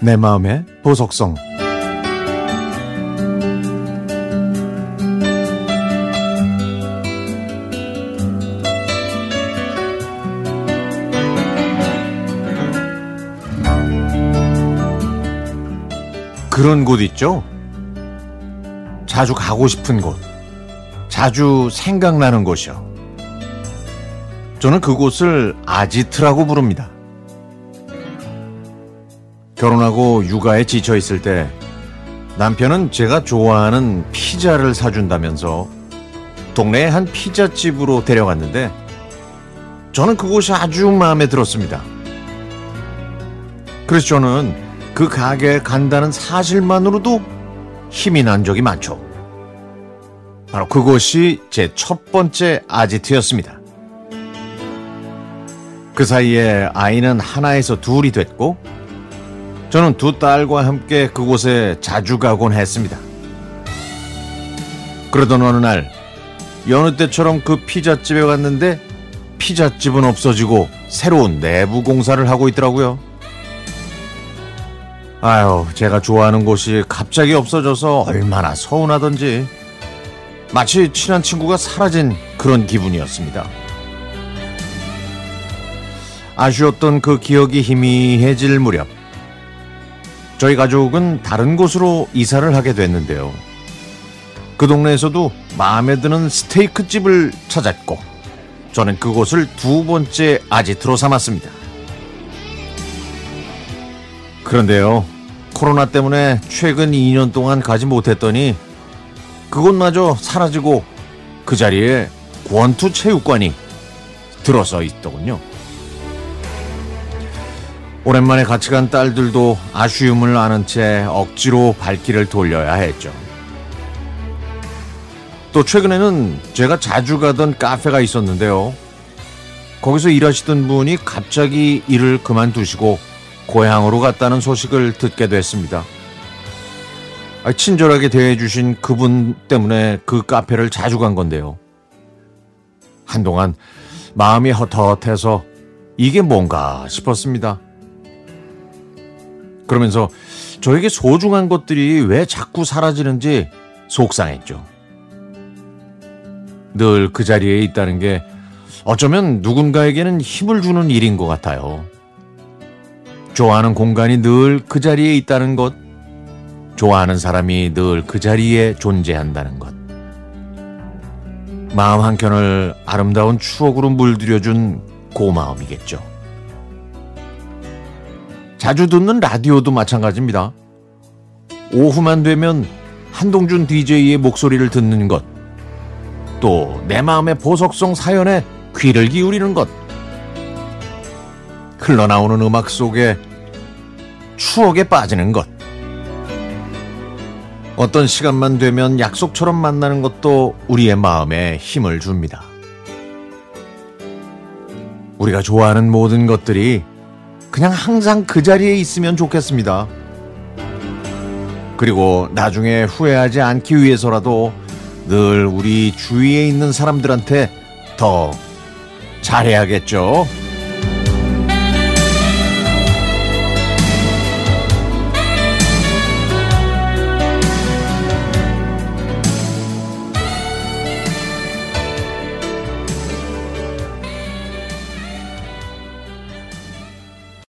내 마음의 보석성 그런 곳 있죠? 자주 가고 싶은 곳, 자주 생각나는 곳이요. 저는 그곳을 아지트라고 부릅니다. 결혼하고 육아에 지쳐 있을 때 남편은 제가 좋아하는 피자를 사준다면서 동네의 한 피자집으로 데려갔는데 저는 그곳이 아주 마음에 들었습니다. 그래서 저는 그 가게에 간다는 사실만으로도 힘이 난 적이 많죠. 바로 그곳이 제 첫 번째 아지트였습니다. 그 사이에 아이는 하나에서 둘이 됐고 저는 두 딸과 함께 그곳에 자주 가곤 했습니다. 그러던 어느 날 여느 때처럼 그 피자집에 갔는데 피자집은 없어지고 새로운 내부 공사를 하고 있더라고요. 아유, 제가 좋아하는 곳이 갑자기 없어져서 얼마나 서운하던지 마치 친한 친구가 사라진 그런 기분이었습니다. 아쉬웠던 그 기억이 희미해질 무렵 저희 가족은 다른 곳으로 이사를 하게 됐는데요. 그 동네에서도 마음에 드는 스테이크 집을 찾았고 저는 그곳을 두 번째 아지트로 삼았습니다. 그런데요, 코로나 때문에 최근 2년 동안 가지 못했더니 그곳마저 사라지고 그 자리에 권투 체육관이 들어서 있더군요. 오랜만에 같이 간 딸들도 아쉬움을 아는 채 억지로 발길을 돌려야 했죠. 또 최근에는 제가 자주 가던 카페가 있었는데요. 거기서 일하시던 분이 갑자기 일을 그만두시고 고향으로 갔다는 소식을 듣게 됐습니다. 친절하게 대해주신 그분 때문에 그 카페를 자주 간 건데요. 한동안 마음이 헛헛해서 이게 뭔가 싶었습니다. 그러면서 저에게 소중한 것들이 왜 자꾸 사라지는지 속상했죠. 늘 그 자리에 있다는 게 어쩌면 누군가에게는 힘을 주는 일인 것 같아요. 좋아하는 공간이 늘 그 자리에 있다는 것, 좋아하는 사람이 늘 그 자리에 존재한다는 것. 마음 한켠을 아름다운 추억으로 물들여준 고마움이겠죠. 자주 듣는 라디오도 마찬가지입니다. 오후만 되면 한동준 DJ의 목소리를 듣는 것, 또 내 마음의 보석성 사연에 귀를 기울이는 것, 흘러나오는 음악 속에 추억에 빠지는 것, 어떤 시간만 되면 약속처럼 만나는 것도 우리의 마음에 힘을 줍니다. 우리가 좋아하는 모든 것들이 그냥 항상 그 자리에 있으면 좋겠습니다. 그리고 나중에 후회하지 않기 위해서라도 늘 우리 주위에 있는 사람들한테 더 잘해야겠죠.